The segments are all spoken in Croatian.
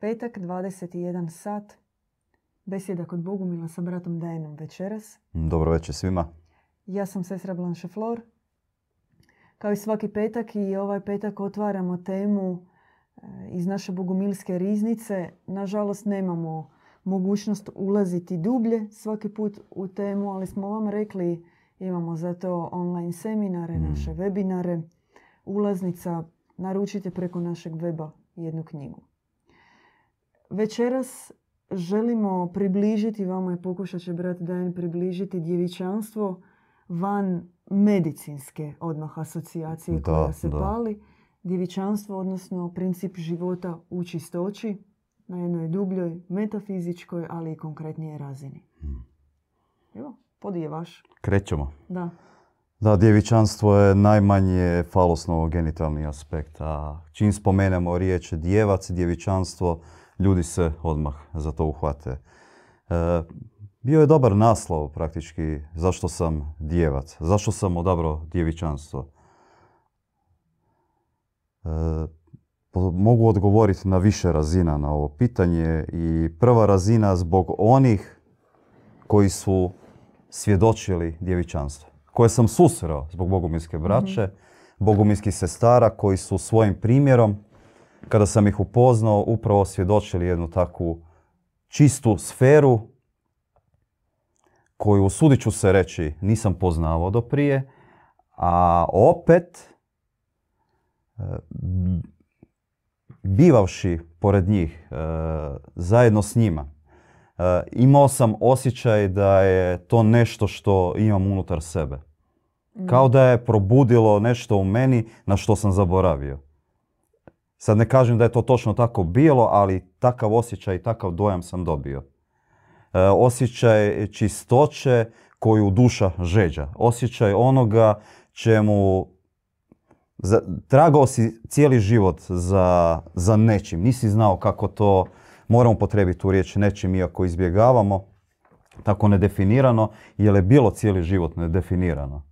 Petak, 21 sat. Besjeda kod Bogumila sa bratom Dajenom večeras. Dobro večer svima. Ja sam sestra Blanche Flor. Kao i svaki petak i ovaj petak otvaramo temu e, iz naše bogumilske riznice. Nažalost nemamo mogućnost ulaziti dublje svaki put u temu, ali smo vam rekli imamo zato online seminare, Mm. naše webinare. Ulaznica naručite preko našeg weba jednu knjigu. Večeras želimo približiti, vama je pokušat će brat Dajan približiti djevičanstvo van medicinske odmah asocijacije Da, koja se da. pali. Djevičanstvo, odnosno princip života u čistoći na jednoj dubljoj metafizičkoj, ali i konkretnije razini. Evo, podi je vaš. Krećemo. Da. Da, djevičanstvo je najmanje falosno-genitalni aspekt, a čim spomenemo riječ djevac, djevičanstvo, ljudi se odmah za to uhvate. E, bio je dobar naslov praktički zašto sam djevac, zašto sam odabrao djevičanstvo. E, mogu odgovoriti na više razina na ovo pitanje i prva razina zbog onih koji su svjedočili djevičanstvo. Koje sam susreo zbog bogumilske braće, bogumilskih sestara koji su svojim primjerom, kada sam ih upoznao, upravo svjedočili jednu takvu čistu sferu koju, usudit ću se reći, nisam poznavao do prije, a opet, e, bivavši pored njih, e, zajedno s njima, e, imao sam osjećaj da je to nešto što imam unutar sebe. Kao da je probudilo nešto u meni na što sam zaboravio. Sad ne kažem da je to točno tako bilo, ali takav osjećaj i takav dojam sam dobio. E, osjećaj čistoće koju duša žeđa. Osjećaj onoga čemu za, tragao si cijeli život za, za nečim. Nisi znao kako to, moramo potrebiti tu riječ nečim iako izbjegavamo, tako nedefinirano, jer je bilo cijeli život nedefinirano.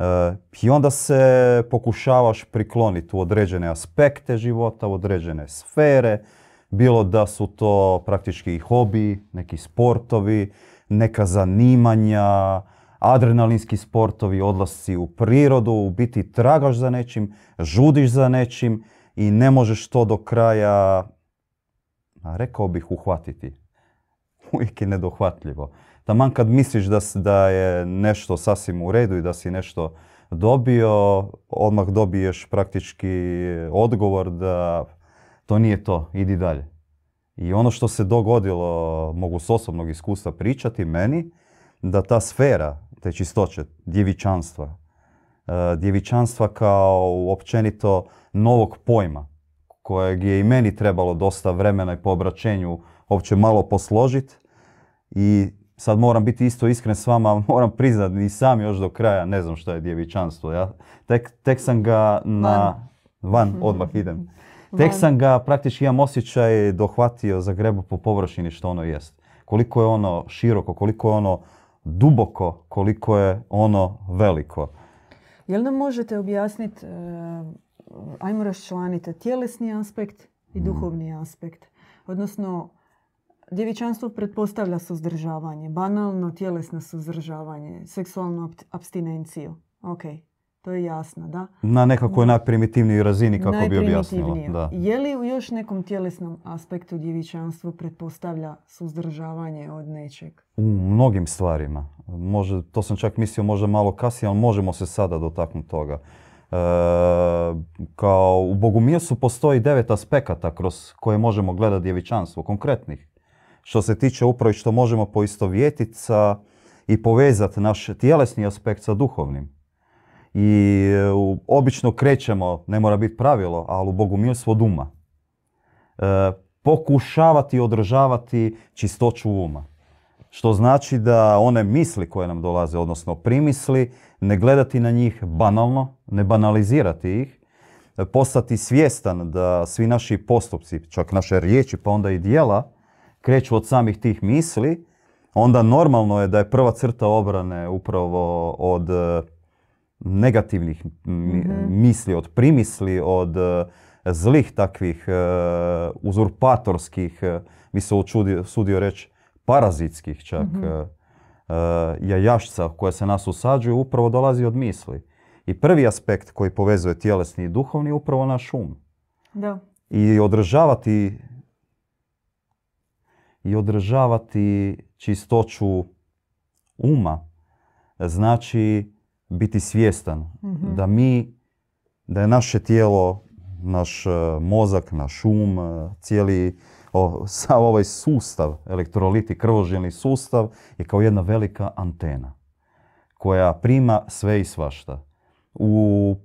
E, I onda se pokušavaš prikloniti u određene aspekte života, u određene sfere, bilo da su to praktički i hobi, neki sportovi, neka zanimanja, adrenalinski sportovi, odlasci u prirodu, u biti tragaš za nečim, žudiš za nečim i ne možeš to do kraja, rekao bih, uhvatiti. Uvijek je nedohvatljivo. Taman kad misliš da, da je nešto sasvim u redu i da si nešto dobio, odmah dobiješ praktički odgovor da to nije to, idi dalje. I ono što se dogodilo, mogu s osobnog iskustva pričati meni, da ta sfera, te čistoće, djevičanstva, e, djevičanstva kao općenito novog pojma, kojeg je i meni trebalo dosta vremena i po obraćenju uopće malo posložiti. I sad moram biti isto iskren s vama, moram priznati, ni sam još do kraja ne znam što je djevičanstvo. Ja tek, tek sam ga na... Van, odmah idem. Tek Van. sam ga, praktički imam osjećaj dohvatio za grebu po površini što ono jest. Koliko je ono široko, koliko je ono duboko, koliko je ono veliko. Jel nam možete objasniti, e, ajmo raščlaniti, tjelesni aspekt i duhovni aspekt? Odnosno, djevičanstvo pretpostavlja suzdržavanje, banalno tjelesno suzdržavanje, seksualnu abst- abstinenciju. Ok, to je jasno, da? Na nekakvoj najprimitivnijoj razini kako bi objasnila. Da. Je li u još nekom tjelesnom aspektu djevičanstvo pretpostavlja suzdržavanje od nečeg? U mnogim stvarima. Može, to sam čak mislio možda malo kasnije, ali možemo se sada dotaknuti toga. E, kao u Bogumilsu postoji devet aspekata kroz koje možemo gledati djevičanstvo, konkretnih. Što se tiče upravo što možemo poistovjetiti sa i povezati naš tjelesni aspekt sa duhovnim. I e, obično krećemo, ne mora biti pravilo, ali u Bogumilstvo od uma. E, pokušavati održavati čistoću uma. Što znači da one misli koje nam dolaze, odnosno primisli, ne gledati na njih banalno, ne banalizirati ih, postati svjestan da svi naši postupci, čak naše riječi pa onda i dijela, kreću od samih tih misli, onda normalno je da je prva crta obrane upravo od e, negativnih mi- misli, od primisli, od e, zlih takvih e, uzurpatorskih, bi se usudio reći, parazitskih čak mm jajašca koje se nas usađuju upravo dolazi od misli. I prvi aspekt koji povezuje tjelesni i duhovni je upravo naš um. Da. I održavati i održavati čistoću uma znači biti svjestan mhm. da mi, da je naše tijelo, naš e, mozak, naš um, e, cijeli o, sav ovaj sustav, elektroliti, krvožilni sustav je kao jedna velika antena koja prima sve i svašta. U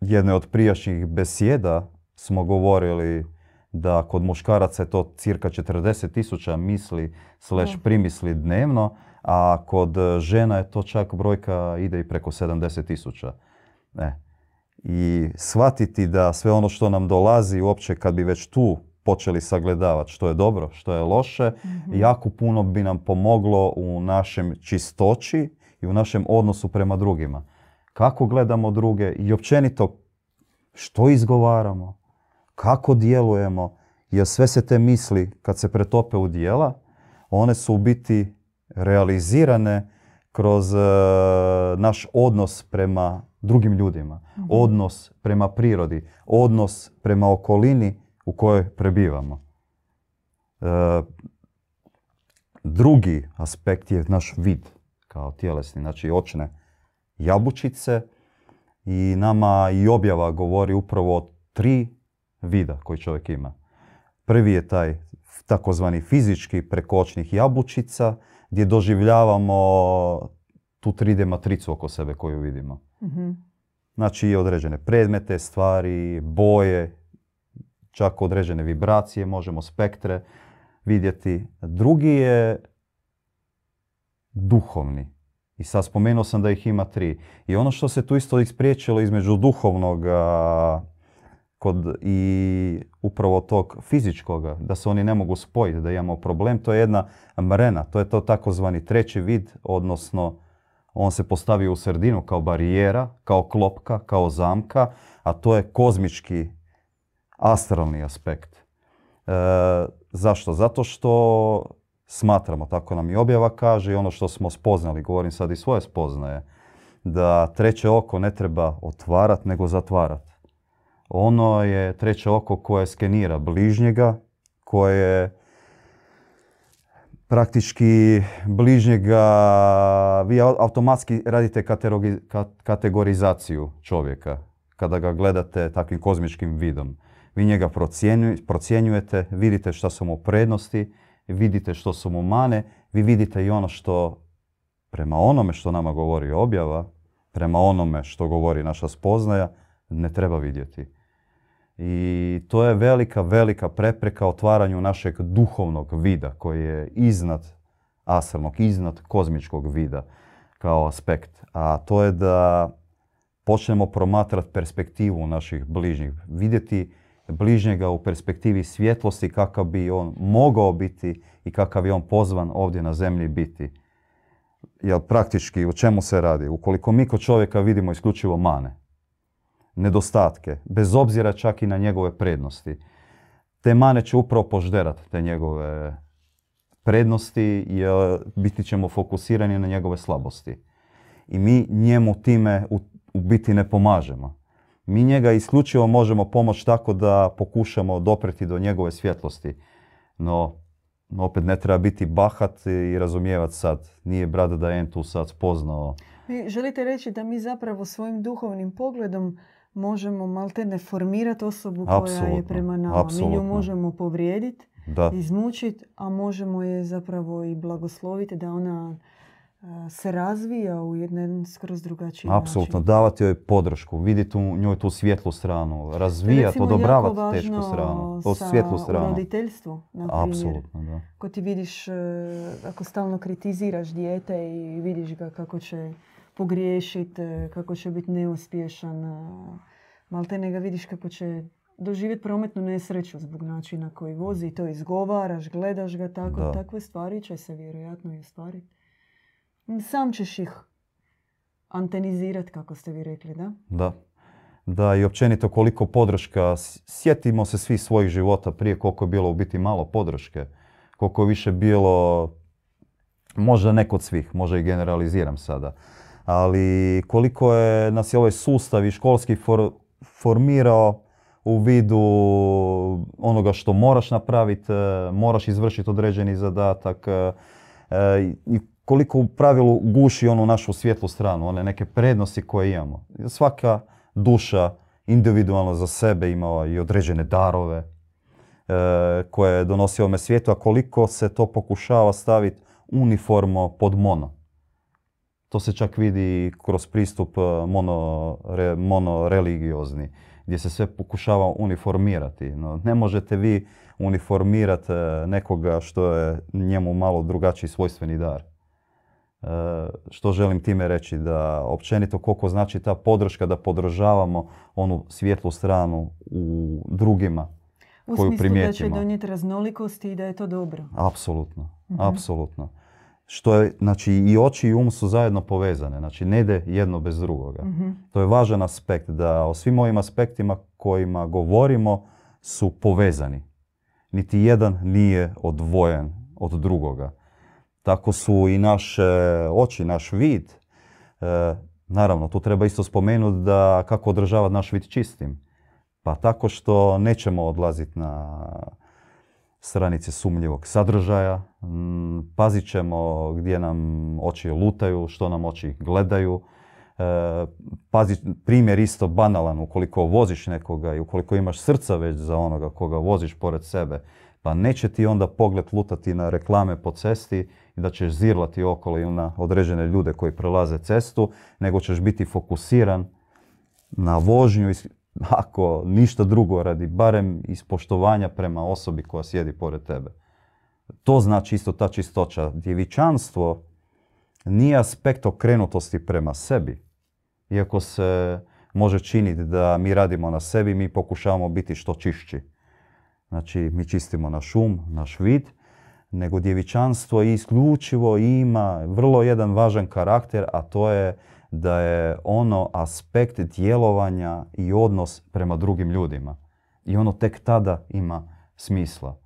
jednoj od prijašnjih besjeda smo govorili da kod muškaraca je to cirka 40 tisuća misli slash primisli dnevno, a kod žena je to čak brojka ide i preko 70 tisuća. E. I shvatiti da sve ono što nam dolazi, uopće kad bi već tu počeli sagledavati što je dobro, što je loše, mm jako puno bi nam pomoglo u našem čistoći i u našem odnosu prema drugima. Kako gledamo druge i općenito što izgovaramo, kako djelujemo, jer sve se te misli kad se pretope u dijela, one su u biti realizirane kroz e, naš odnos prema drugim ljudima, mhm. odnos prema prirodi, odnos prema okolini u kojoj prebivamo. E, drugi aspekt je naš vid kao tjelesni, znači očne jabučice i nama i objava govori upravo o tri vida koji čovjek ima. Prvi je taj takozvani fizički prekočnih jabučica gdje doživljavamo tu 3D matricu oko sebe koju vidimo. mm Znači i određene predmete, stvari, boje, čak određene vibracije, možemo spektre vidjeti. Drugi je duhovni. I sad spomenuo sam da ih ima tri. I ono što se tu isto ispriječilo između duhovnog kod i upravo tog fizičkoga, da se oni ne mogu spojiti, da imamo problem, to je jedna mrena, to je to takozvani treći vid, odnosno on se postavi u sredinu kao barijera, kao klopka, kao zamka, a to je kozmički astralni aspekt. E, zašto? Zato što smatramo, tako nam i objava kaže i ono što smo spoznali, govorim sad i svoje spoznaje, da treće oko ne treba otvarati nego zatvarati. Ono je treće oko koje skenira bližnjega, koje praktički bližnjega, vi automatski radite kategorizaciju čovjeka kada ga gledate takvim kozmičkim vidom. Vi njega procjenjujete, vidite što su mu prednosti, vidite što su mu mane, vi vidite i ono što prema onome što nama govori objava, prema onome što govori naša spoznaja, ne treba vidjeti. I to je velika, velika prepreka otvaranju našeg duhovnog vida koji je iznad astralnog, iznad kozmičkog vida kao aspekt. A to je da počnemo promatrati perspektivu naših bližnjih. Vidjeti bližnjega u perspektivi svjetlosti kakav bi on mogao biti i kakav je on pozvan ovdje na zemlji biti. Jer praktički u čemu se radi? Ukoliko mi kod čovjeka vidimo isključivo mane, nedostatke, bez obzira čak i na njegove prednosti. Te mane će upravo požderati te njegove prednosti jer biti ćemo fokusirani na njegove slabosti. I mi njemu time u, biti ne pomažemo. Mi njega isključivo možemo pomoći tako da pokušamo dopreti do njegove svjetlosti. No, opet ne treba biti bahat i razumijevati sad. Nije brat da je tu sad spoznao. Vi želite reći da mi zapravo svojim duhovnim pogledom možemo maltene formirati osobu koja je prema nama. Mi nju možemo povrijediti, izmučiti, a možemo je zapravo i blagosloviti da ona se razvija u jedan skroz drugačiji Apsolutno, davati joj podršku, vidjeti u njoj tu svijetlu stranu, razvijati, odobravati tešku stranu, to svijetlu stranu. roditeljstvo, na primjer. Apsolutno, da. Ko ti vidiš, e, ako stalno kritiziraš dijete i vidiš ga kako će pogriješiti, e, kako će biti neuspješan. E, malte ne ga vidiš kako će doživjeti prometnu nesreću zbog načina koji vozi i to izgovaraš, gledaš ga tako. Takve stvari će se vjerojatno i ostvariti. Sam ćeš ih antenizirati, kako ste vi rekli, da? Da. da i općenito koliko podrška, sjetimo se svi svojih života prije koliko je bilo u biti malo podrške, koliko je više bilo, možda ne kod svih, možda i generaliziram sada, ali koliko je nas je ovaj sustav i školski formirao u vidu onoga što moraš napraviti, e, moraš izvršiti određeni zadatak e, e, i koliko u pravilu guši onu našu svjetlu stranu, one neke prednosti koje imamo. Svaka duša individualno za sebe ima i određene darove koje donosi ovome svijetu, a koliko se to pokušava staviti uniformo pod mono. To se čak vidi kroz pristup mono, monoreligiozni gdje se sve pokušava uniformirati. No, ne možete vi uniformirati e, nekoga što je njemu malo drugačiji svojstveni dar. E, što želim time reći? Da općenito koliko znači ta podrška da podržavamo onu svjetlu stranu u drugima u koju primijetimo. U smislu da će donijeti raznolikosti i da je to dobro. Apsolutno, mhm. apsolutno što je, znači i oči i um su zajedno povezane, znači ne ide jedno bez drugoga. Mhm. To je važan aspekt da o svim ovim aspektima kojima govorimo su povezani. Niti jedan nije odvojen od drugoga. Tako su i naše oči, naš vid. E, naravno, tu treba isto spomenuti da kako održavati naš vid čistim. Pa tako što nećemo odlaziti na stranice sumnjivog sadržaja, mm, pazit ćemo gdje nam oči lutaju, što nam oči gledaju. E, pazi, primjer isto banalan, ukoliko voziš nekoga i ukoliko imaš srca već za onoga koga voziš pored sebe, pa neće ti onda pogled lutati na reklame po cesti i da ćeš zirlati okolo ili na određene ljude koji prelaze cestu, nego ćeš biti fokusiran na vožnju ako ništa drugo radi, barem ispoštovanja prema osobi koja sjedi pored tebe. To znači isto ta čistoća. Djevičanstvo nije aspekt okrenutosti prema sebi. Iako se može činiti da mi radimo na sebi, mi pokušavamo biti što čišći. Znači, mi čistimo naš um, naš vid, nego djevičanstvo isključivo ima vrlo jedan važan karakter, a to je da je ono aspekt djelovanja i odnos prema drugim ljudima. I ono tek tada ima smisla.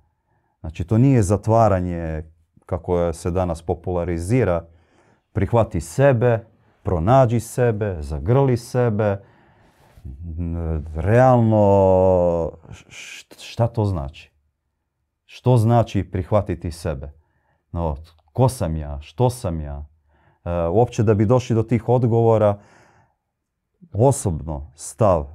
Znači to nije zatvaranje kako se danas popularizira, prihvati sebe, pronađi sebe, zagrli sebe. Realno, šta to znači? Što znači prihvatiti sebe? No, ko sam ja? Što sam ja? E, uopće da bi došli do tih odgovora, osobno stav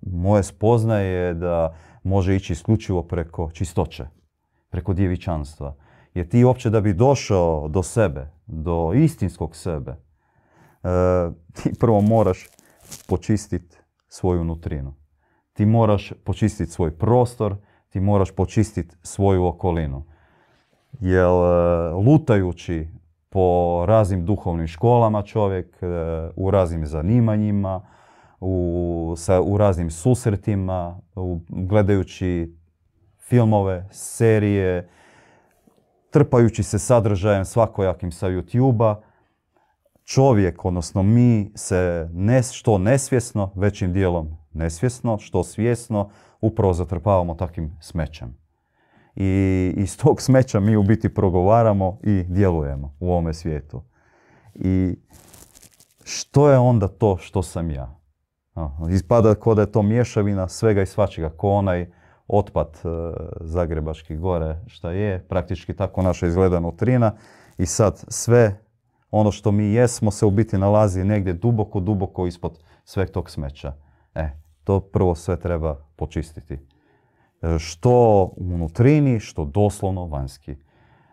moje spoznaje je da može ići isključivo preko čistoće, preko djevičanstva. Jer ti uopće da bi došao do sebe, do istinskog sebe, e, ti prvo moraš počistiti svoju nutrinu. Ti moraš počistiti svoj prostor, ti moraš počistiti svoju okolinu jer e, lutajući po raznim duhovnim školama čovjek, e, u raznim zanimanjima, u, sa, u raznim susretima, gledajući filmove, serije, trpajući se sadržajem svakojakim sa YouTube-a, čovjek, odnosno mi se ne, što nesvjesno, većim dijelom nesvjesno, što svjesno, upravo zatrpavamo takvim smećem i iz tog smeća mi u biti progovaramo i djelujemo u ovome svijetu. I što je onda to što sam ja? Ispada kao da je to mješavina svega i svačega, ko onaj otpad e, Zagrebačkih gore šta je, praktički tako naša izgleda nutrina i sad sve ono što mi jesmo se u biti nalazi negdje duboko, duboko ispod sveg tog smeća. E, to prvo sve treba počistiti. E, što unutrini, što doslovno vanjski.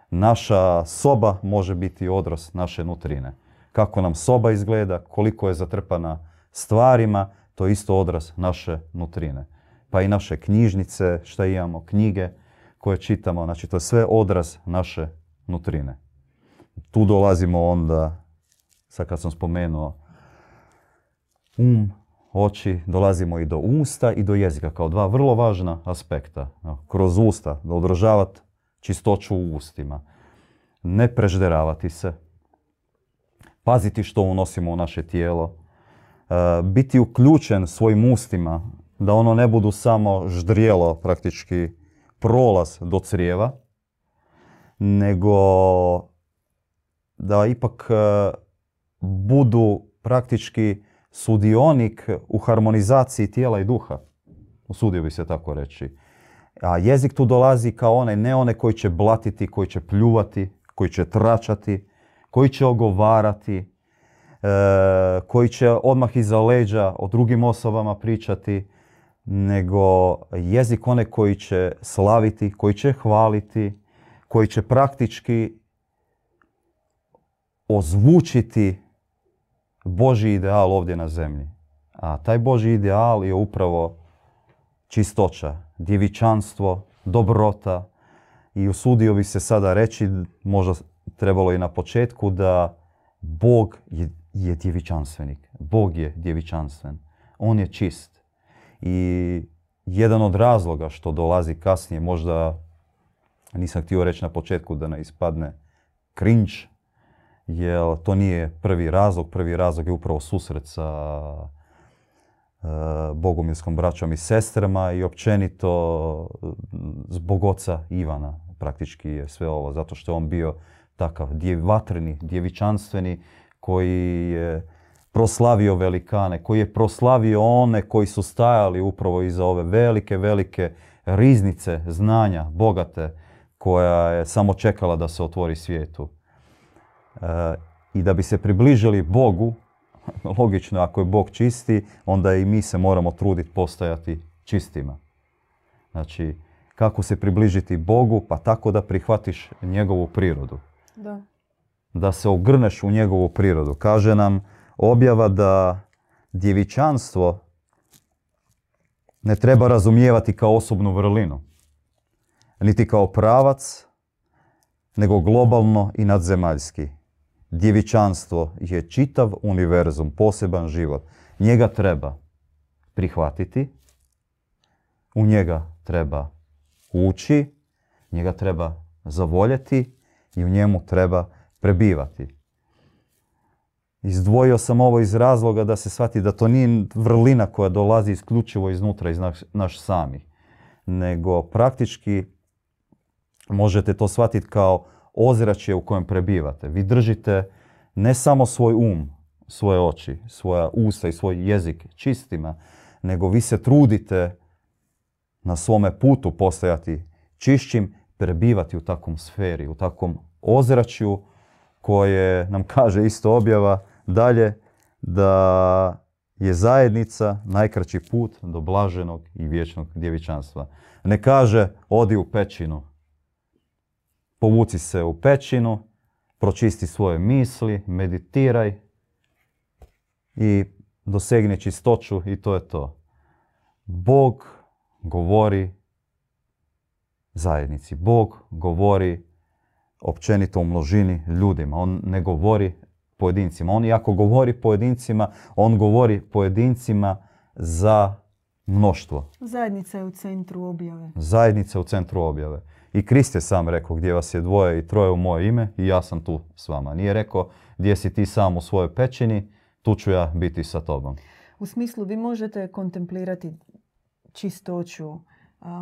Naša soba može biti odraz naše nutrine. Kako nam soba izgleda, koliko je zatrpana stvarima, to je isto odraz naše nutrine. Pa i naše knjižnice, šta imamo, knjige koje čitamo, znači to je sve odraz naše nutrine. Tu dolazimo onda, sad kad sam spomenuo, um, oči, dolazimo i do usta i do jezika kao dva vrlo važna aspekta. Kroz usta, da održavati čistoću u ustima. Ne prežderavati se. Paziti što unosimo u naše tijelo. biti uključen svojim ustima, da ono ne budu samo ždrijelo praktički prolaz do crijeva, nego da ipak e, budu praktički sudionik u harmonizaciji tijela i duha. Usudio bi se tako reći. A jezik tu dolazi kao onaj, ne onaj koji će blatiti, koji će pljuvati, koji će tračati, koji će ogovarati, e, koji će odmah iza leđa o drugim osobama pričati, nego jezik onaj koji će slaviti, koji će hvaliti, koji će praktički ozvučiti Boži ideal ovdje na zemlji. A taj Boži ideal je upravo čistoća, djevičanstvo, dobrota i usudio bi se sada reći, možda trebalo i na početku, da Bog je, je djevičanstvenik. Bog je djevičanstven. On je čist. I jedan od razloga što dolazi kasnije, možda nisam htio reći na početku da ne ispadne cringe, jer to nije prvi razlog. Prvi razlog je upravo susret sa e, bogumilskom braćom i sestrama i općenito zbog oca Ivana praktički je sve ovo, zato što je on bio takav djev, vatreni, djevičanstveni, koji je proslavio velikane, koji je proslavio one koji su stajali upravo iza ove velike, velike riznice znanja, bogate, koja je samo čekala da se otvori svijetu. E, I da bi se približili Bogu, logično ako je Bog čisti, onda i mi se moramo truditi postajati čistima. Znači, kako se približiti Bogu? Pa tako da prihvatiš njegovu prirodu. Da. Da se ogrneš u njegovu prirodu. Kaže nam objava da djevičanstvo ne treba razumijevati kao osobnu vrlinu niti kao pravac, nego globalno i nadzemaljski. Djevičanstvo je čitav univerzum, poseban život. Njega treba prihvatiti, u njega treba ući, njega treba zavoljeti i u njemu treba prebivati. Izdvojio sam ovo iz razloga da se shvati da to nije vrlina koja dolazi isključivo iznutra, iz naš, naš samih, nego praktički možete to shvatiti kao ozračje u kojem prebivate. Vi držite ne samo svoj um, svoje oči, svoja usta i svoj jezik čistima, nego vi se trudite na svome putu postajati čišćim, prebivati u takvom sferi, u takvom ozračju koje nam kaže isto objava dalje da je zajednica najkraći put do blaženog i vječnog djevičanstva. Ne kaže odi u pećinu, povuci se u pećinu, pročisti svoje misli, meditiraj i dosegni čistoću i to je to. Bog govori zajednici. Bog govori općenito u množini ljudima. On ne govori pojedincima. On iako govori pojedincima, on govori pojedincima za mnoštvo. Zajednica je u centru objave. Zajednica je u centru objave. I Krist je sam rekao gdje vas je dvoje i troje u moje ime i ja sam tu s vama. Nije rekao gdje si ti sam u svojoj pećini, tu ću ja biti sa tobom. U smislu vi možete kontemplirati čistoću,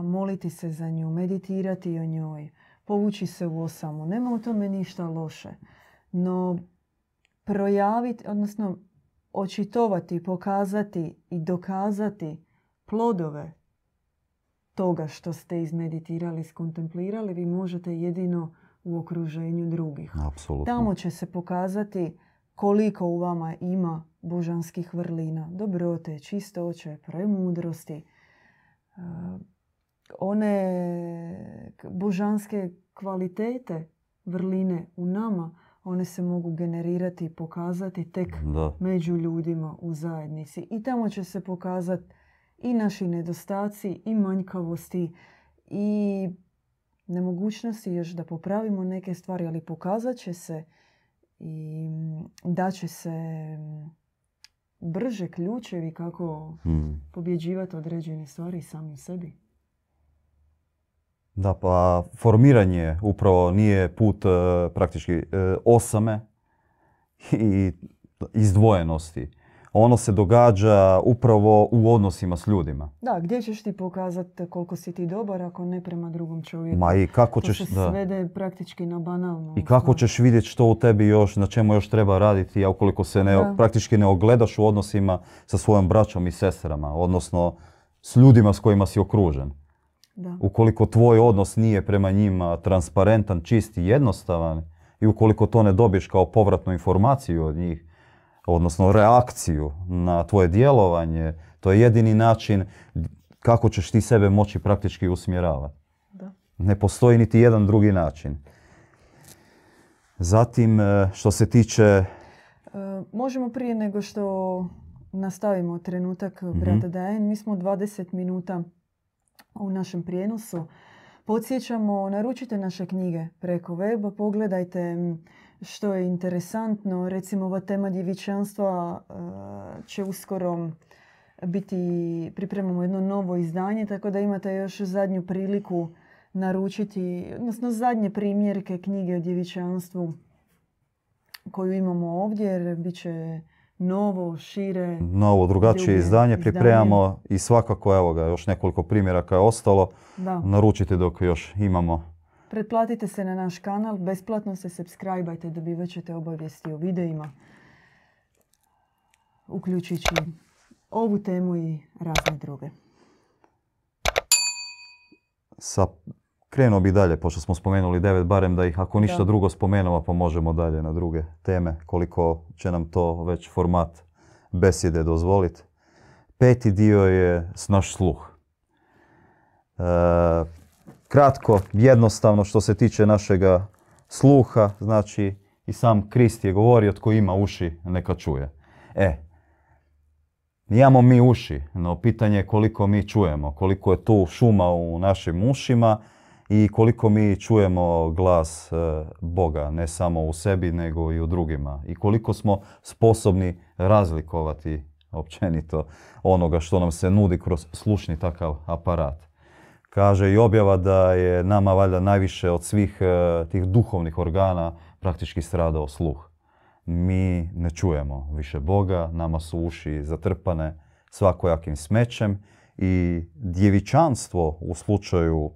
moliti se za nju, meditirati o njoj, povući se u osamu. Nema u tome ništa loše. No projaviti, odnosno očitovati, pokazati i dokazati plodove toga što ste izmeditirali, skontemplirali, vi možete jedino u okruženju drugih. Apsolutno. Tamo će se pokazati koliko u vama ima božanskih vrlina, dobrote, čistoće, premudrosti, uh, one božanske kvalitete vrline u nama, one se mogu generirati i pokazati tek među ljudima u zajednici. I tamo će se pokazati i naši nedostaci i manjkavosti i nemogućnosti još da popravimo neke stvari, ali pokazat će se i da će se brže ključevi kako hmm. pobjeđivati određene stvari sami sebi. Da, pa formiranje upravo nije put e, praktički e, osame i izdvojenosti ono se događa upravo u odnosima s ljudima. Da, gdje ćeš ti pokazati koliko si ti dobar ako ne prema drugom čovjeku? Ma i kako to ćeš... se da. svede praktički na banalno. I kako stvar. ćeš vidjeti što u tebi još, na čemu još treba raditi, a ukoliko se ne, Da. praktički ne ogledaš u odnosima sa svojom braćom i sestrama, odnosno s ljudima s kojima si okružen. Da. Ukoliko tvoj odnos nije prema njima transparentan, čist i jednostavan i ukoliko to ne dobiješ kao povratnu informaciju od njih, odnosno reakciju na tvoje djelovanje, to je jedini način kako ćeš ti sebe moći praktički usmjeravati. Ne postoji niti jedan drugi način. Zatim, e, što se tiče... E, možemo prije nego što nastavimo trenutak Mhm. brata Dajen, mi smo 20 minuta u našem prijenosu. Podsjećamo, naručite naše knjige preko weba, pogledajte što je interesantno. Recimo, ova tema djevičanstva e, će uskoro biti, pripremamo jedno novo izdanje, tako da imate još zadnju priliku naručiti, odnosno zadnje primjerke knjige o djevičanstvu koju imamo ovdje, jer bit će novo, šire. novo drugačije izdanje. pripremamo i svakako evo ga još nekoliko primjeraka je ostalo. Da. Naručite dok još imamo. Pretplatite se na naš kanal, besplatno se subscribe-ajte, dobivat ćete obavijesti o videima. Uključujući ovu temu i razne druge. Sa, krenuo bi dalje, pošto smo spomenuli devet, barem da ih ako ništa Da. drugo spomenemo, pa možemo dalje na druge teme, koliko će nam to već format besjede dozvoliti. Peti dio je s naš sluh. E, kratko, jednostavno što se tiče našega sluha, znači i sam Krist je govorio tko ima uši neka čuje. E, Imamo mi uši, no pitanje je koliko mi čujemo, koliko je tu šuma u našim ušima i koliko mi čujemo glas e, Boga, ne samo u sebi nego i u drugima. I koliko smo sposobni razlikovati općenito onoga što nam se nudi kroz slušni takav aparat. Kaže i objava da je nama valjda najviše od svih e, tih duhovnih organa praktički stradao sluh. Mi ne čujemo više Boga, nama su uši zatrpane svakojakim smećem i djevičanstvo u slučaju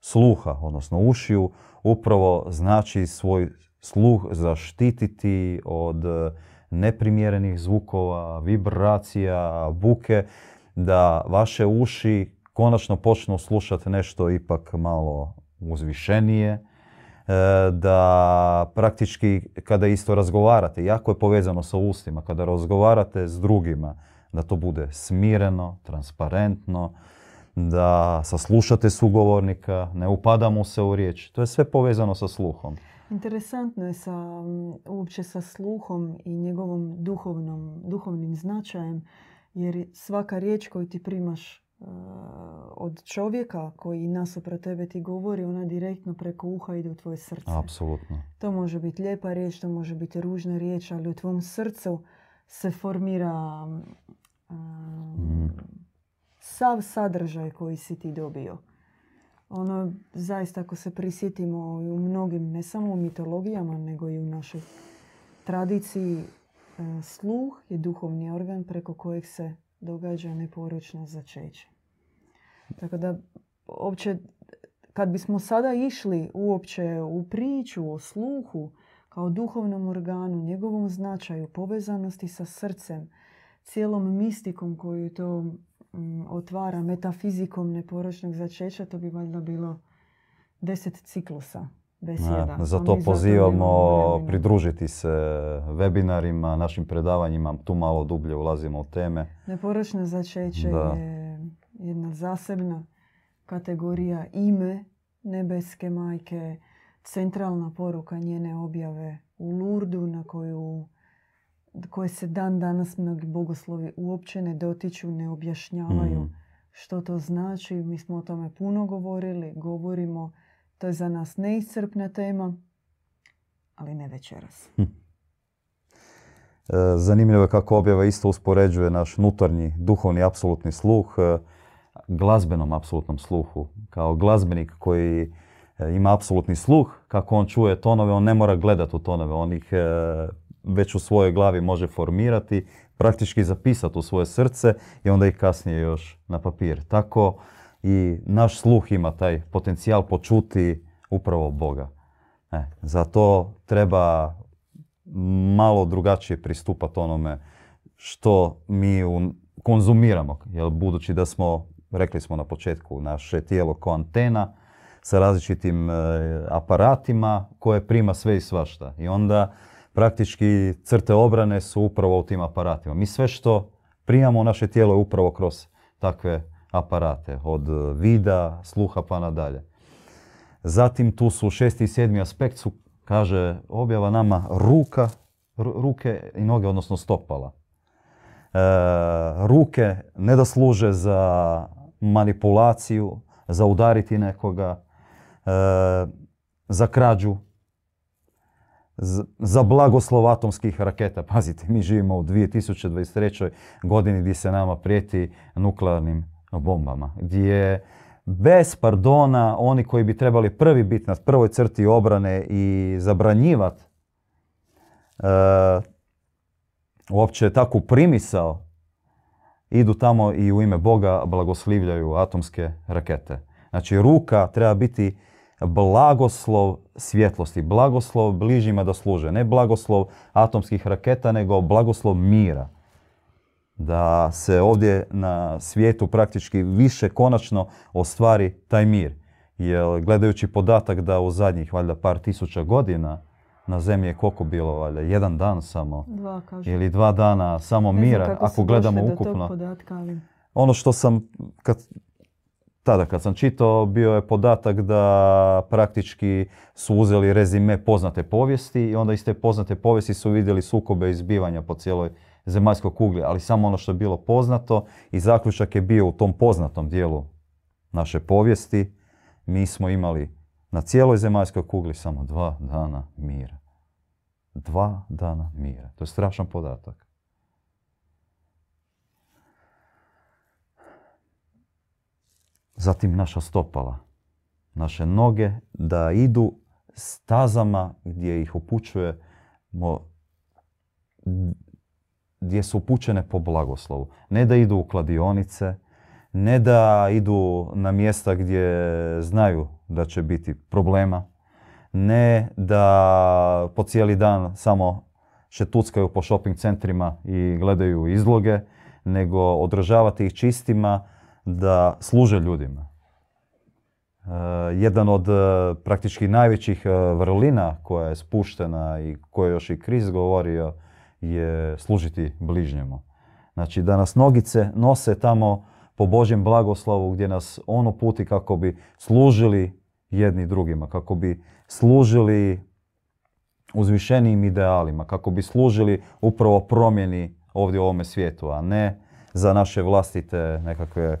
sluha, odnosno ušiju, upravo znači svoj sluh zaštititi od e, neprimjerenih zvukova, vibracija, buke, da vaše uši konačno počnu slušati nešto ipak malo uzvišenije, e, da praktički kada isto razgovarate, jako je povezano sa ustima, kada razgovarate s drugima, da to bude smireno, transparentno, da saslušate sugovornika, ne upadamo se u riječ. To je sve povezano sa sluhom. Interesantno je sa, uopće sa sluhom i njegovom duhovnom, duhovnim značajem, jer svaka riječ koju ti primaš od čovjeka koji nasuprot tebe ti govori, ona direktno preko uha ide u tvoje srce. Apsolutno. To može biti lijepa riječ, to može biti ružna riječ, ali u tvom srcu se formira um, Mm. sav sadržaj koji si ti dobio. Ono, zaista ako se prisjetimo i u mnogim, ne samo u mitologijama, nego i u našoj tradiciji, e, sluh je duhovni organ preko kojeg se događa neporočno začeće. Tako da, uopće, kad bismo sada išli uopće u priču o sluhu kao duhovnom organu, njegovom značaju, povezanosti sa srcem, cijelom mistikom koju to mm, otvara, metafizikom neporočnog začeća, to bi valjda bilo deset ciklusa besjeda. Ne, za A to mi pozivamo pridružiti se webinarima, našim predavanjima, tu malo dublje ulazimo u teme. Neporočno začeće Da. je jedna zasebna kategorija ime nebeske majke, centralna poruka njene objave u Lurdu na koju koje se dan danas mnogi bogoslovi uopće ne dotiču, ne objašnjavaju Mm. što to znači. Mi smo o tome puno govorili, govorimo. To je za nas neiscrpna tema, ali ne večeras. E, Zanimljivo je kako objava isto uspoređuje naš unutarnji duhovni apsolutni sluh e, glazbenom apsolutnom sluhu. Kao glazbenik koji e, ima apsolutni sluh, kako on čuje tonove, on ne mora gledati u tonove, on ih već u svojoj glavi može formirati, praktički zapisati u svoje srce i onda ih kasnije još na papir. Tako i naš sluh ima taj potencijal počuti upravo Boga. E, zato treba malo drugačije pristupati onome što mi konzumiramo. Jer budući da smo, rekli smo na početku, naše tijelo ko antena sa različitim e, aparatima koje prima sve i svašta. I onda praktički crte obrane su upravo u tim aparatima. Mi sve što primamo u naše tijelo je upravo kroz takve aparate. Od vida, sluha pa nadalje. Zatim tu su šesti i sedmi aspekt su, kaže objava nama, ruka, ruke i noge, odnosno stopala. E, ruke ne da služe za manipulaciju, za udariti nekoga, e, za krađu, za blagoslov atomskih raketa. Pazite, mi živimo u 2023. godini gdje se nama prijeti nuklearnim bombama. Gdje bez pardona oni koji bi trebali prvi biti na prvoj crti obrane i zabranjivati e, uopće takvu primisao, idu tamo i u ime Boga blagoslivljaju atomske rakete. Znači ruka treba biti blagoslov svjetlosti, blagoslov bližima da služe. Ne blagoslov atomskih raketa, nego blagoslov mira. Da se ovdje na svijetu praktički više konačno ostvari taj mir. Jer gledajući podatak da u zadnjih valjda par tisuća godina na zemlji je koliko bilo valjda? Jedan dan samo? Dva, Ili dva dana samo mira, ako gledamo ukupno. Ono što sam, kad tada kad sam čitao bio je podatak da praktički su uzeli rezime poznate povijesti i onda iz te poznate povijesti su vidjeli sukobe izbivanja po cijeloj zemaljskoj kugli, ali samo ono što je bilo poznato i zaključak je bio u tom poznatom dijelu naše povijesti. Mi smo imali na cijeloj zemaljskoj kugli samo dva dana mira. Dva dana mira. To je strašan podatak. Zatim naša stopala, naše noge da idu stazama gdje ih upućuje gdje su upućene po blagoslovu. Ne da idu u kladionice, ne da idu na mjesta gdje znaju da će biti problema, ne da po cijeli dan samo šetuckaju po shopping centrima i gledaju izloge, nego održavati ih čistima, da služe ljudima. E, jedan od e, praktički najvećih e, vrlina koja je spuštena i koje još i Kris govorio je služiti bližnjemu. Znači da nas nogice nose tamo po Božjem blagoslovu gdje nas ono puti kako bi služili jedni drugima, kako bi služili uzvišenijim idealima, kako bi služili upravo promjeni ovdje u ovome svijetu, a ne za naše vlastite nekakve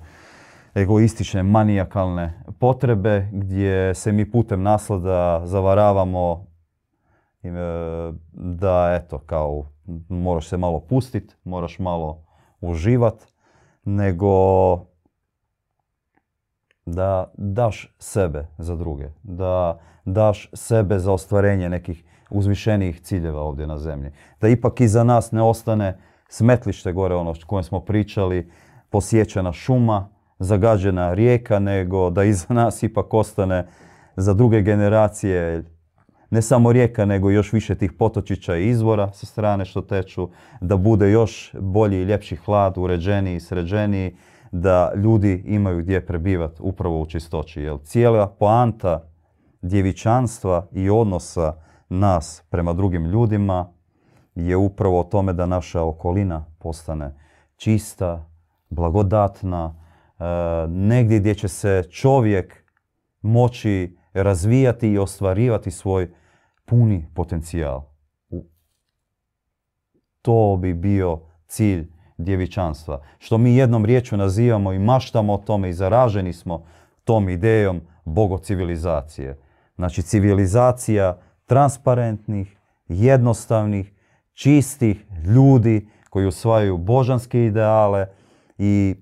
egoistične, manijakalne potrebe gdje se mi putem naslada zavaravamo e, da eto kao moraš se malo pustit, moraš malo uživat, nego da daš sebe za druge, da daš sebe za ostvarenje nekih uzvišenijih ciljeva ovdje na zemlji. Da ipak iza nas ne ostane smetlište gore ono o kojem smo pričali, posjećena šuma, zagađena rijeka, nego da iza nas ipak ostane za druge generacije ne samo rijeka, nego još više tih potočića i izvora sa strane što teču, da bude još bolji i ljepši hlad, uređeniji, sređeniji, da ljudi imaju gdje prebivati upravo u čistoći. Jer cijela poanta djevičanstva i odnosa nas prema drugim ljudima je upravo o tome da naša okolina postane čista, blagodatna, e, negdje gdje će se čovjek moći razvijati i ostvarivati svoj puni potencijal. To bi bio cilj djevičanstva. Što mi jednom riječu nazivamo i maštamo o tome i zaraženi smo tom idejom bogocivilizacije. Znači civilizacija transparentnih, jednostavnih, čistih ljudi koji usvajaju božanske ideale i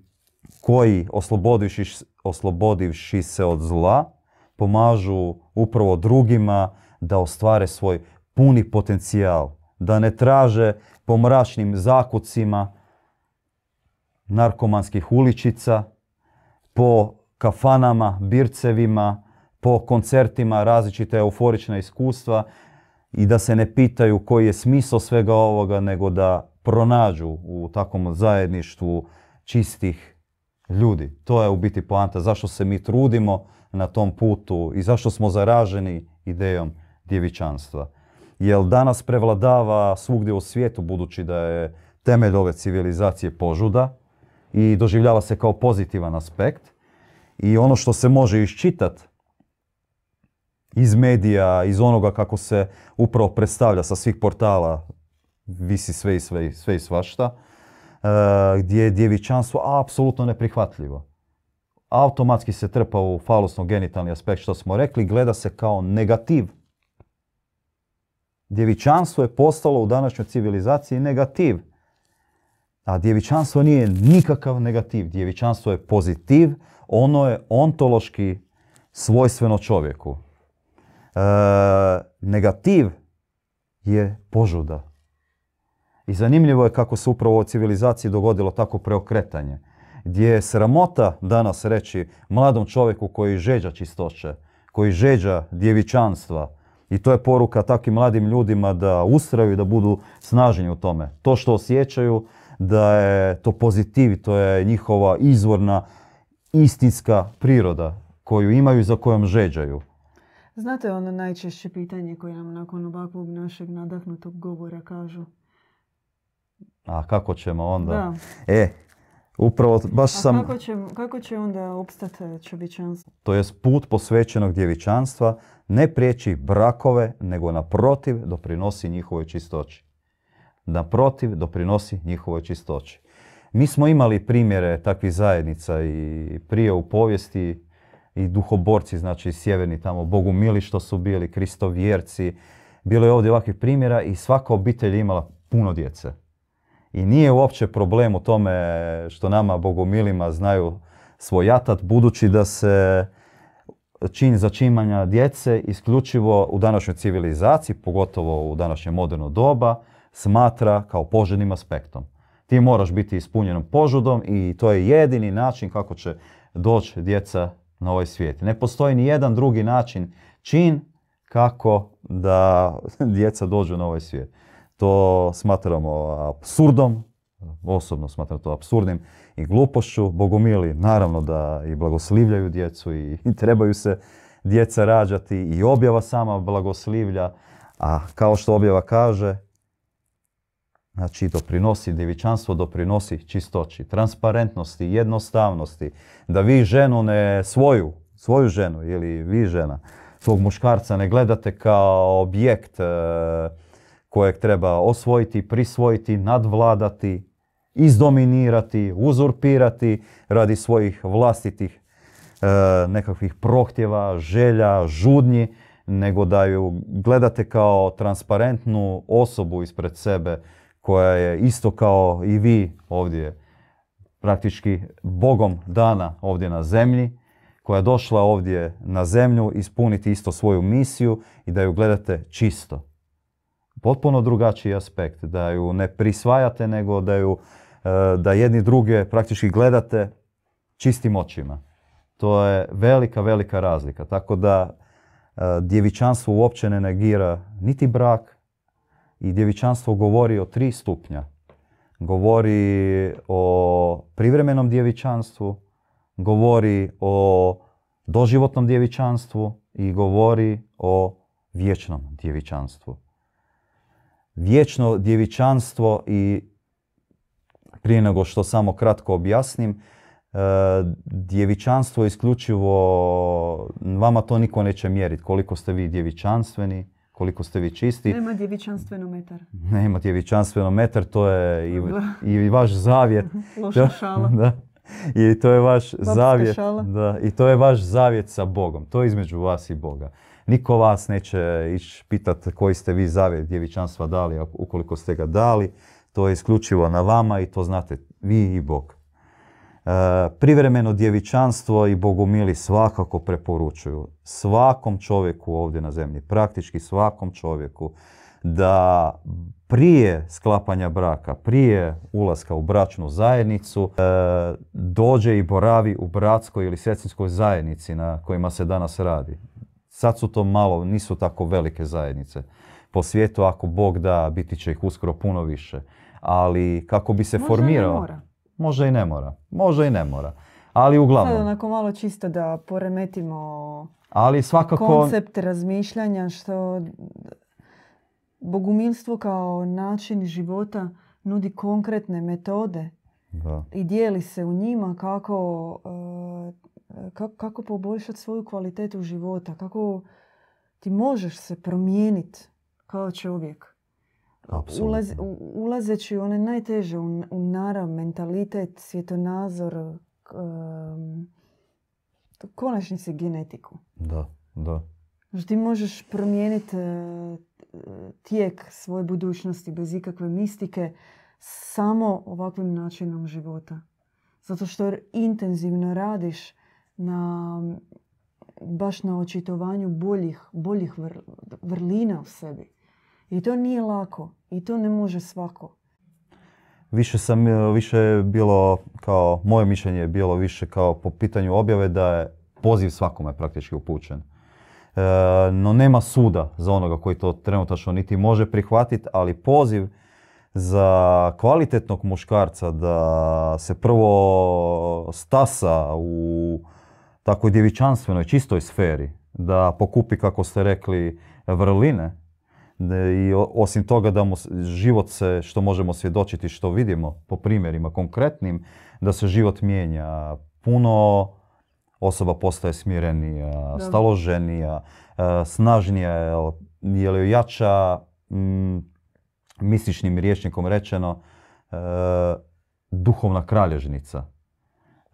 koji oslobodivši, oslobodivši se od zla pomažu upravo drugima da ostvare svoj puni potencijal da ne traže po mračnim zakucima narkomanskih uličica, po kafanama, bircevima, po koncertima različite euforična iskustva i da se ne pitaju koji je smisao svega ovoga, nego da pronađu u takvom zajedništvu čistih ljudi. To je u biti poanta. Zašto se mi trudimo na tom putu i zašto smo zaraženi idejom djevičanstva. Jer danas prevladava svugdje u svijetu, budući da je temelj ove civilizacije požuda i doživljava se kao pozitivan aspekt. I ono što se može iščitati iz medija, iz onoga kako se upravo predstavlja sa svih portala, visi sve i sve, sve svašta, e, gdje je djevičanstvo apsolutno neprihvatljivo. Automatski se trpa u falosno-genitalni aspekt što smo rekli, gleda se kao negativ. Djevičanstvo je postalo u današnjoj civilizaciji negativ. A djevičanstvo nije nikakav negativ. Djevičanstvo je pozitiv, ono je ontološki svojstveno čovjeku. E, negativ je požuda. I zanimljivo je kako se upravo u civilizaciji dogodilo tako preokretanje. Gdje je sramota danas reći mladom čovjeku koji žeđa čistoće, koji žeđa djevičanstva. I to je poruka takvim mladim ljudima da ustraju i da budu snažni u tome. To što osjećaju da je to pozitiv, to je njihova izvorna istinska priroda koju imaju i za kojom žeđaju. Znate ono najčešće pitanje koje nam nakon ovakvog našeg nadahnutog govora kažu? A kako ćemo onda? Da. E, upravo baš A sam... kako, će, kako će onda opstati čovječanstvo? To je put posvećenog djevičanstva ne priječi brakove, nego naprotiv doprinosi njihovoj čistoći. Naprotiv doprinosi njihovoj čistoći. Mi smo imali primjere takvih zajednica i prije u povijesti i duhoborci, znači sjeverni tamo, bogumili što su bili, kristovjerci. Bilo je ovdje ovakvih primjera i svaka obitelj je imala puno djece. I nije uopće problem u tome što nama bogomilima znaju svojatat, budući da se čin začimanja djece isključivo u današnjoj civilizaciji, pogotovo u današnje moderno doba, smatra kao poželjnim aspektom. Ti moraš biti ispunjenom požudom i to je jedini način kako će doći djeca na ovaj svijet. Ne postoji ni jedan drugi način, čin kako da djeca dođu na ovaj svijet. To smatramo absurdom, osobno smatram to absurdnim i glupošću. Bogomili naravno da i blagoslivljaju djecu i, trebaju se djeca rađati i objava sama blagoslivlja, a kao što objava kaže, znači doprinosi, djevičanstvo doprinosi čistoći, transparentnosti, jednostavnosti, da vi ženu ne svoju, svoju ženu ili vi žena, svog muškarca ne gledate kao objekt e, kojeg treba osvojiti, prisvojiti, nadvladati, izdominirati, uzurpirati radi svojih vlastitih e, nekakvih prohtjeva, želja, žudnji, nego da ju gledate kao transparentnu osobu ispred sebe koja je isto kao i vi ovdje praktički Bogom dana ovdje na zemlji, koja je došla ovdje na zemlju ispuniti isto svoju misiju i da ju gledate čisto. Potpuno drugačiji aspekt, da ju ne prisvajate nego da ju E, da jedni druge praktički gledate čistim očima. To je velika, velika razlika. Tako da e, djevičanstvo uopće ne negira niti brak i djevičanstvo govori o tri stupnja. Govori o privremenom djevičanstvu, govori o doživotnom djevičanstvu i govori o vječnom djevičanstvu. Vječno djevičanstvo i prije nego što samo kratko objasnim, e, djevičanstvo je isključivo, vama to niko neće mjeriti koliko ste vi djevičanstveni, koliko ste vi čisti. Nema djevičanstvenometar. Nema djevičanstvenometar, to je i, i vaš zavjet. Loša šala. Da. I to je vaš zavjet. Da, I to je vaš zavjet sa Bogom. To je između vas i Boga. Niko vas neće ići pitati koji ste vi zavjet djevičanstva dali, ukoliko ste ga dali. To je isključivo na vama i to znate vi i Bog. E, privremeno djevičanstvo i bogumili svakako preporučuju svakom čovjeku ovdje na zemlji, praktički svakom čovjeku, da prije sklapanja braka, prije ulaska u bračnu zajednicu, e, dođe i boravi u bratskoj ili sestrinskoj zajednici na kojima se danas radi. Sad su to malo, nisu tako velike zajednice. Po svijetu, ako Bog da, biti će ih uskoro puno više. Ali kako bi se formirao... Možda i ne mora. Možda i ne mora. Ali uglavnom. Sad onako malo čisto da poremetimo Ali svakako... koncept razmišljanja što bogumilstvo kao način života nudi konkretne metode Da. i dijeli se u njima kako, e, kako, kako poboljšati svoju kvalitetu života, kako ti možeš se promijeniti kao čovjek. Ulaz, ulazeći u one najteže, u, u narav, mentalitet, svjetonazor, k- em, u konačnici genetiku. Da, da. Znači ti možeš promijeniti e, tijek svoje budućnosti bez ikakve mistike samo ovakvim načinom života. Zato što intenzivno radiš na baš na očitovanju boljih, boljih vr- vrlina u sebi. I to nije lako. I to ne može svako. Više sam, e, više je bilo kao, moje mišljenje je bilo više kao po pitanju objave da je poziv svakome praktički upućen. E, no nema suda za onoga koji to trenutačno niti može prihvatiti, ali poziv za kvalitetnog muškarca da se prvo stasa u takvoj djevičanstvenoj, čistoj sferi, da pokupi, kako ste rekli, vrline, da i osim toga da mu život se, što možemo svjedočiti, što vidimo po primjerima konkretnim, da se život mijenja. Puno osoba postaje smirenija, staloženija, e, snažnija, jer joj jača, mm, mističnim rječnikom rečeno, e, duhovna kralježnica.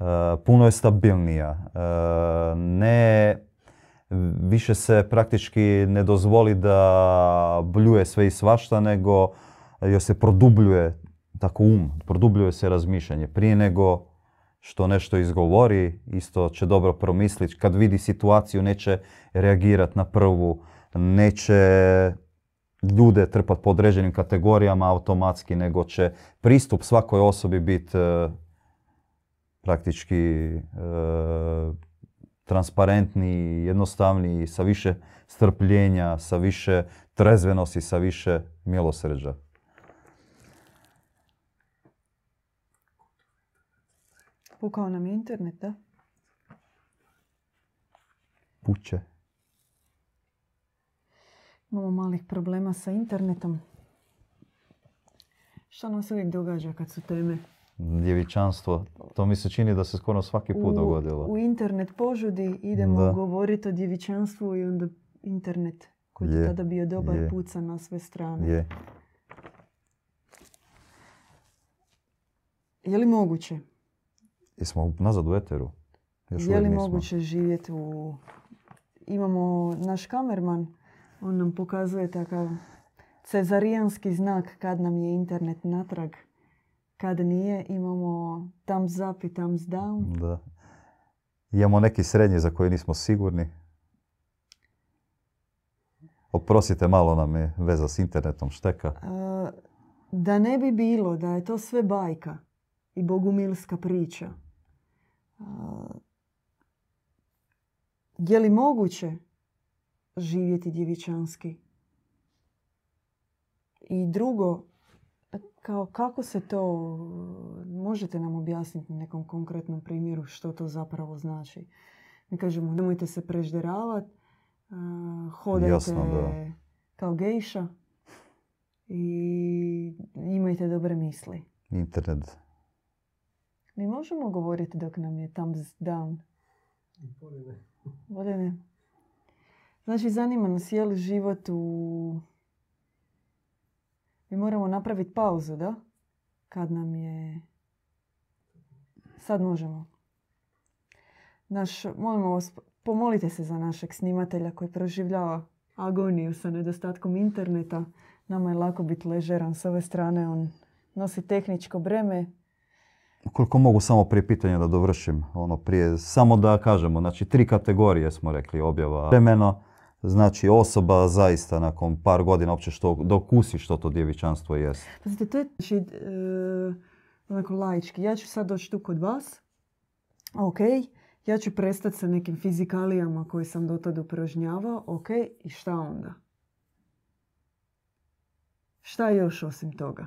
E, puno je stabilnija. E, ne, više se praktički ne dozvoli da bljuje sve i svašta, nego joj se produbljuje tako um, produbljuje se razmišljanje. Prije nego što nešto izgovori, isto će dobro promisliti. Kad vidi situaciju, neće reagirati na prvu, neće ljude trpati po određenim kategorijama automatski, nego će pristup svakoj osobi biti e, praktički e, transparentniji, jednostavniji, sa više strpljenja, sa više trezvenosti, sa više milosrđa. Pukao nam je internet, da? Puće. Imamo malih problema sa internetom. Što nam se uvijek događa kad su teme? Djevičanstvo, to mi se čini da se skoro svaki put dogodilo. U internet požudi idemo govoriti o djevičanstvu i onda internet koji je Je, tada bio dobar je. puca na sve strane. Je. Je li moguće? Jesmo nazad u eteru? Još je li nismo. moguće živjeti u... Imamo naš kamerman, on nam pokazuje takav cezarijanski znak kad nam je internet natrag. Kad nije, imamo thumbs up i thumbs down. Da. Imamo neki srednji za koji nismo sigurni. Oprostite, malo nam je veza s internetom šteka. E, Da ne bi bilo da je to sve bajka i bogumilska priča, e, je li moguće živjeti djevičanski? I drugo, kao kako se to, možete nam objasniti na nekom konkretnom primjeru što to zapravo znači? Mi kažemo, nemojte se prežderavati, hodajte Jasno, da. kao gejša i imajte dobre misli. Internet. Mi možemo govoriti dok nam je thumbs down. Bolje ne. Znači, zanima nas je li život u... Mi moramo napraviti pauzu, da? Kad nam je... Sad možemo. Naš, molimo vas, pomolite se za našeg snimatelja koji proživljava agoniju sa nedostatkom interneta. Nama je lako biti ležeran s ove strane. On nosi tehničko breme. Koliko mogu samo prije pitanja da dovršim, ono prije, samo da kažemo, znači tri kategorije smo rekli objava. Vremeno, znači osoba zaista nakon par godina uopće što dokusi što to djevičanstvo jest. Pazite, to je znači, e, onako laički. Ja ću sad doći tu kod vas, ok, ja ću prestati sa nekim fizikalijama koje sam do tada upražnjavao, ok, i šta onda? Šta još osim toga?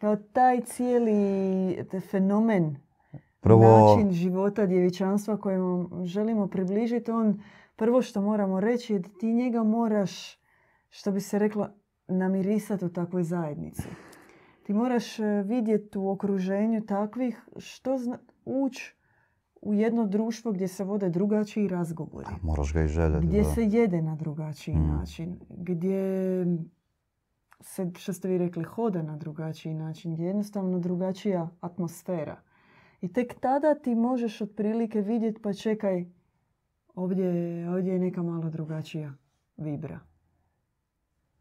Kao taj cijeli fenomen, Prvo, način života djevičanstva kojem želimo približiti, on prvo što moramo reći je da ti njega moraš, što bi se reklo, namirisati u takvoj zajednici. Ti moraš e, vidjeti u okruženju takvih što zna, ući u jedno društvo gdje se vode drugačiji razgovori. a moraš ga i željeti. Gdje da. se jede na drugačiji Mm. način. Gdje se, što ste vi rekli, hoda na drugačiji način. Gdje je jednostavno drugačija atmosfera. I tek tada ti možeš otprilike vidjeti, pa čekaj, ovdje, ovdje je neka malo drugačija vibra.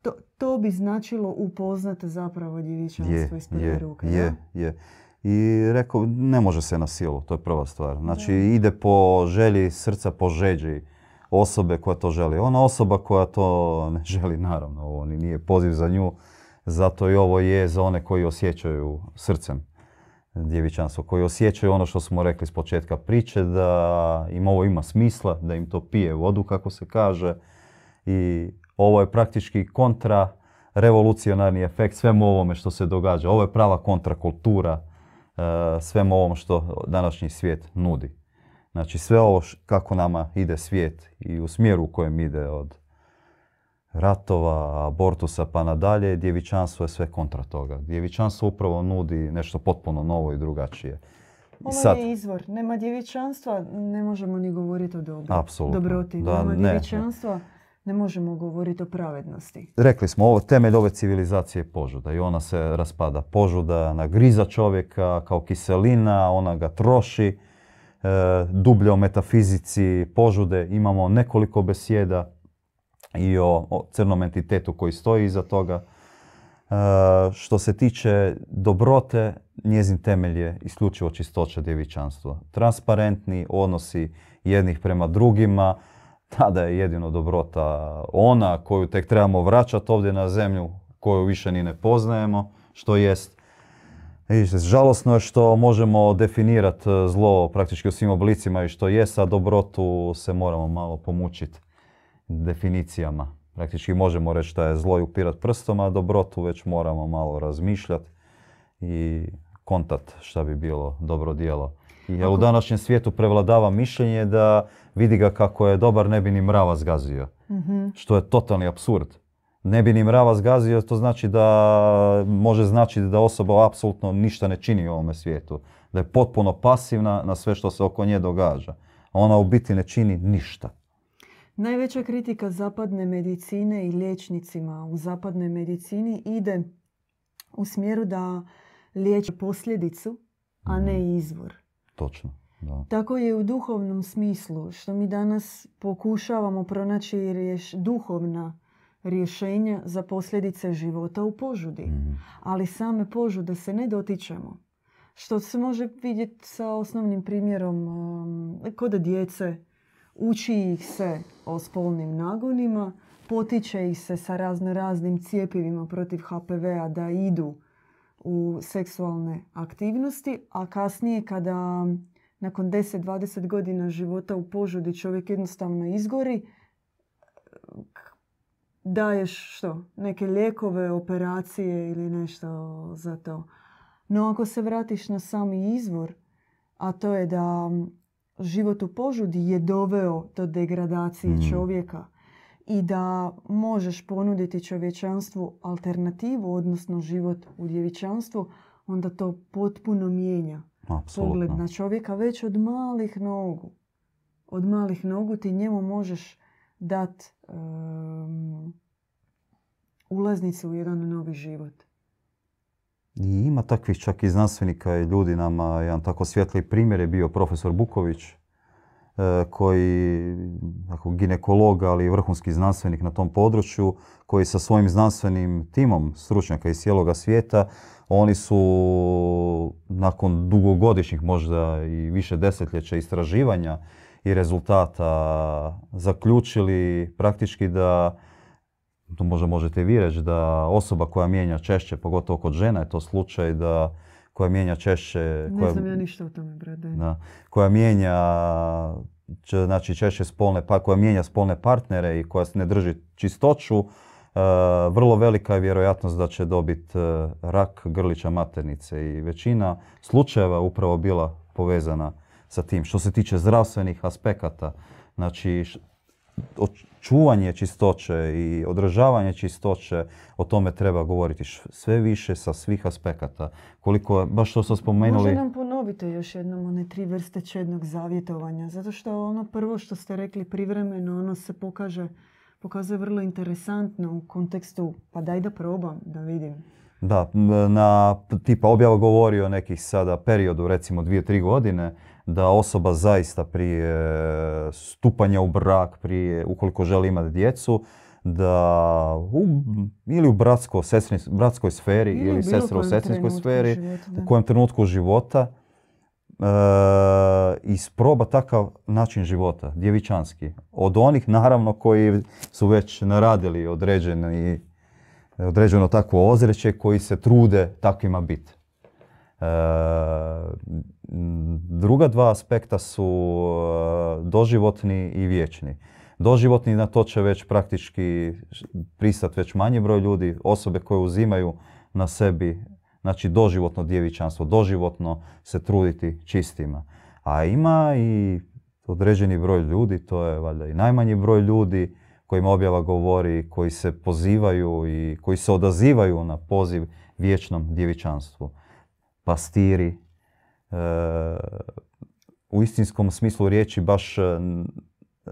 To, to bi značilo upoznati zapravo djevičanstvo Je, iz prve je, ruke. je, da? je. I rekao, ne može se na silu, to je prva stvar. Znači, ide po želji srca, po žeđi osobe koja to želi. Ona osoba koja to ne želi, naravno, ovo ni nije poziv za nju, zato i ovo je za one koji osjećaju srcem djevičanstvo, koji osjećaju ono što smo rekli s početka priče, da im ovo ima smisla, da im to pije vodu, kako se kaže. I ovo je praktički kontra revolucionarni efekt svemu ovome što se događa. Ovo je prava kontrakultura e, svemu ovom što današnji svijet nudi. Znači sve ovo kako nama ide svijet i u smjeru u kojem ide od ratova, abortusa pa nadalje, djevičanstvo je sve kontra toga. Djevičanstvo upravo nudi nešto potpuno novo i drugačije. Ovo sad, je izvor. Nema djevičanstva, ne možemo ni govoriti o dobru. Apsolutno. dobroti. Da, Nema ne. djevičanstva, ne možemo govoriti o pravednosti. rekli smo, ovo temelj ove civilizacije je požuda i ona se raspada. Požuda nagriza čovjeka kao kiselina, ona ga troši. E, dublje o metafizici požude imamo nekoliko besjeda i o, crnom entitetu koji stoji iza toga. E, što se tiče dobrote, njezin temelj je isključivo čistoća djevičanstva. Transparentni odnosi jednih prema drugima, tada je jedino dobrota ona koju tek trebamo vraćati ovdje na zemlju, koju više ni ne poznajemo, što jest. I žalosno je što možemo definirati zlo praktički u svim oblicima i što jest, a dobrotu se moramo malo pomučiti definicijama. Praktički možemo reći da je zlo i upirat prstom, a dobrotu već moramo malo razmišljati i kontat šta bi bilo dobro djelo. Jer u današnjem svijetu prevladava mišljenje da vidi ga kako je dobar, ne bi ni mrava zgazio. Mhm. Što je totalni apsurd. Ne bi ni mrava zgazio, to znači da može značiti da osoba apsolutno ništa ne čini u ovome svijetu. Da je potpuno pasivna na sve što se oko nje događa. Ona u biti ne čini ništa. Najveća kritika zapadne medicine i liječnicima u zapadnoj medicini ide u smjeru da liječe posljedicu, a ne izvor. Točno. Da. Tako je u duhovnom smislu, što mi danas pokušavamo pronaći riješ- duhovna rješenja za posljedice života u požudi. Mhm. Ali same požude se ne dotičemo. Što se može vidjeti sa osnovnim primjerom um, kod djece. Uči ih se o spolnim nagonima, potiče ih se sa razno raznim cijepivima protiv HPV-a da idu u seksualne aktivnosti, a kasnije kada nakon 10-20 godina života u požudi čovjek jednostavno izgori, daješ što? Neke lijekove, operacije ili nešto za to. No ako se vratiš na sami izvor, a to je da život u požudi je doveo do degradacije Mm. čovjeka i da možeš ponuditi čovječanstvu alternativu, odnosno život u djevičanstvu, onda to potpuno mijenja pogled na čovjeka već od malih nogu. Od malih nogu ti njemu možeš dat em, ulaznicu u jedan novi život. I ima takvih čak i znanstvenika i ljudi nama. Jedan tako svjetli primjer je bio profesor Buković, e, koji, ako ginekolog, ali vrhunski znanstvenik na tom području, koji sa svojim znanstvenim timom stručnjaka iz cijeloga svijeta, oni su nakon dugogodišnjih možda i više desetljeća istraživanja i rezultata zaključili praktički da to možda možete vi reći da osoba koja mijenja češće, pogotovo kod žena je to slučaj da koja mijenja češće... Ne koja, znam ja ništa o tome, brate. da, koja mijenja če- znači češće spolne, pa koja mijenja spolne partnere i koja ne drži čistoću, e, vrlo velika je vjerojatnost da će dobiti e, rak grlića maternice i većina slučajeva je upravo bila povezana sa tim. Što se tiče zdravstvenih aspekata, znači čuvanje čistoće i održavanje čistoće, o tome treba govoriti sve više sa svih aspekata. Koliko, je- baš što ste spomenuli... Možda nam ponovite još jednom one tri vrste čednog zavjetovanja, zato što ono prvo što ste rekli privremeno, ono se pokaže, pokazuje vrlo interesantno u kontekstu, pa daj da probam, da vidim. Da, na tipa objava govori o nekih sada periodu, recimo dvije, tri godine, da osoba zaista prije stupanja u brak, prije, ukoliko želi imati djecu, da u, ili u bratsko, sestrin- bratskoj sferi Ili ili sestra u sestrinskoj sferi, života, u kojem trenutku života e, isproba takav način života, djevičanski. Od onih, naravno, koji su već naradili određeni, određeno takvo ozreće, koji se trude takvima biti. E, druga dva aspekta su e, doživotni i vječni. Doživotni na to će već praktički pristat već manji broj ljudi, osobe koje uzimaju na sebi znači doživotno djevičanstvo, doživotno se truditi čistima. A ima i određeni broj ljudi, to je valjda i najmanji broj ljudi kojima objava govori, koji se pozivaju i koji se odazivaju na poziv vječnom djevičanstvu. Pastiri, e, u istinskom smislu riječi baš e,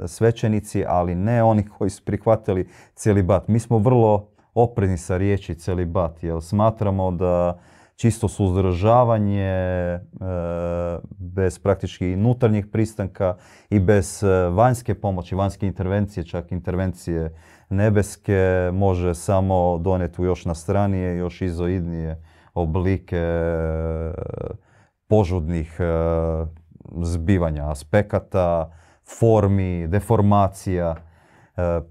svećenici, ali ne oni koji su prihvatili celibat. Mi smo vrlo oprezni sa riječi celibat, jer smatramo da čisto suzdržavanje e, bez praktički unutarnjih pristanka i bez vanjske pomoći, vanjske intervencije, čak intervencije nebeske, može samo donijeti u još nastranije, još izoidnije oblike e, požudnih e, zbivanja aspekata, formi, deformacija. E,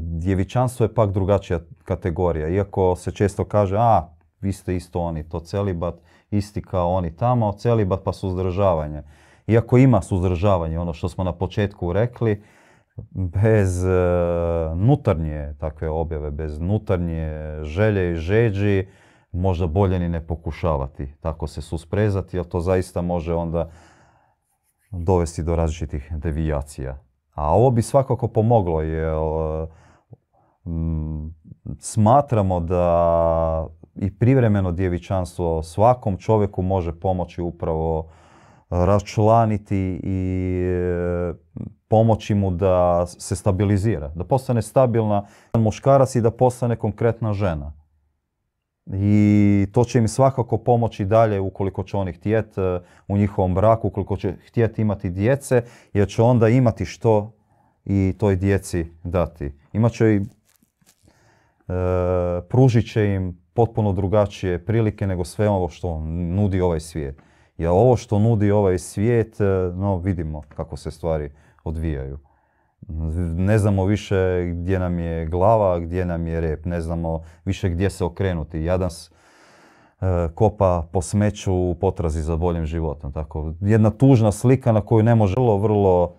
Djevičanstvo je pak drugačija kategorija. Iako se često kaže, a, vi ste isto oni, to celibat, isti kao oni tamo, celibat pa suzdržavanje. Iako ima suzdržavanje, ono što smo na početku rekli, bez e, nutarnje takve objave, bez nutarnje želje i žeđi, možda bolje ni ne pokušavati tako se susprezati, jer to zaista može onda dovesti do različitih devijacija. A ovo bi svakako pomoglo, jer mm, smatramo da i privremeno djevičanstvo svakom čovjeku može pomoći upravo raščlaniti i e, pomoći mu da se stabilizira, da postane stabilna muškarac i da postane konkretna žena. I to će im svakako pomoći dalje ukoliko će oni htjeti u njihovom braku, ukoliko će htjeti imati djece, jer će onda imati što i toj djeci dati. Imat će i, e, pružit će im potpuno drugačije prilike nego sve ovo što nudi ovaj svijet. Jer ovo što nudi ovaj svijet, e, no vidimo kako se stvari odvijaju. Ne znamo više gdje nam je glava, gdje nam je rep, ne znamo više gdje se okrenuti. Jadan e, kopa po smeću u potrazi za boljim životom. Tako, jedna tužna slika na koju ne može vrlo, vrlo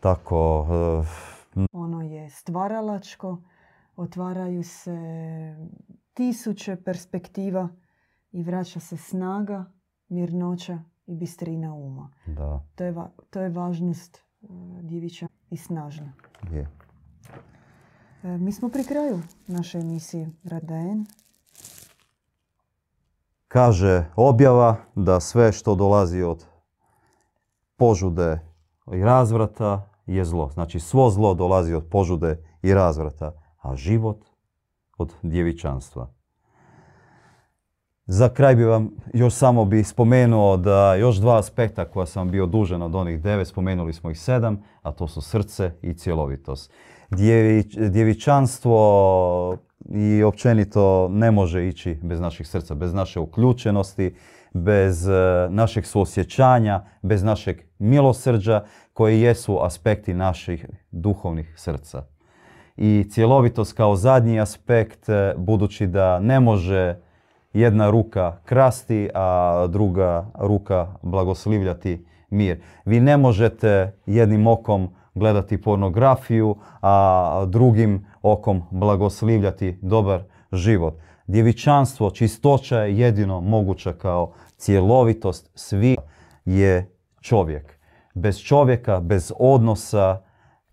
tako, e, Ono je stvaralačko, otvaraju se tisuće perspektiva i vraća se snaga, mirnoća i bistrina uma. da, To je, va- to je važnost e, djevića i snažna. je. E, Mi smo pri kraju naše emisije Radaen. Kaže objava da sve što dolazi od požude i razvrata je zlo. Znači svo zlo dolazi od požude i razvrata, a život od djevičanstva. Za kraj bi vam još samo bi spomenuo da još dva aspekta koja sam bio dužan od onih devet, spomenuli smo ih sedam, a to su srce i cjelovitost. Djevi- djevičanstvo i općenito ne može ići bez naših srca, bez naše uključenosti, bez e, našeg suosjećanja, bez našeg milosrđa koji jesu aspekti naših duhovnih srca. I cjelovitost kao zadnji aspekt, e, budući da ne može jedna ruka krasti, a druga ruka blagoslivljati mir. Vi ne možete jednim okom gledati pornografiju, a drugim okom blagoslivljati dobar život. Djevičanstvo, čistoća je jedino moguća kao cjelovitost svi je čovjek. Bez čovjeka, bez odnosa,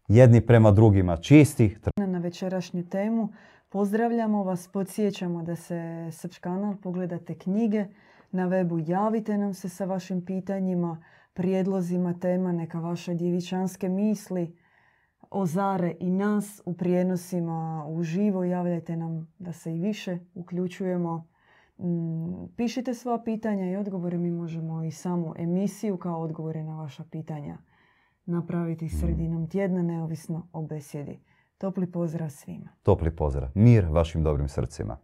jedni prema drugima čistih. Na večerašnju temu pozdravljamo vas, podsjećamo da se Srpš kanal pogledate knjige, na webu javite nam se sa vašim pitanjima, prijedlozima tema, neka vaše djevičanske misli ozare i nas u prijenosima uživo. Javljajte nam da se i više uključujemo. Mm, pišite sva pitanja i odgovore. Mi možemo i samu emisiju kao odgovore na vaša pitanja napraviti sredinom tjedna, neovisno o besjedi. Topli pozdrav svima. Topli pozdrav. Mir vašim dobrim srcima.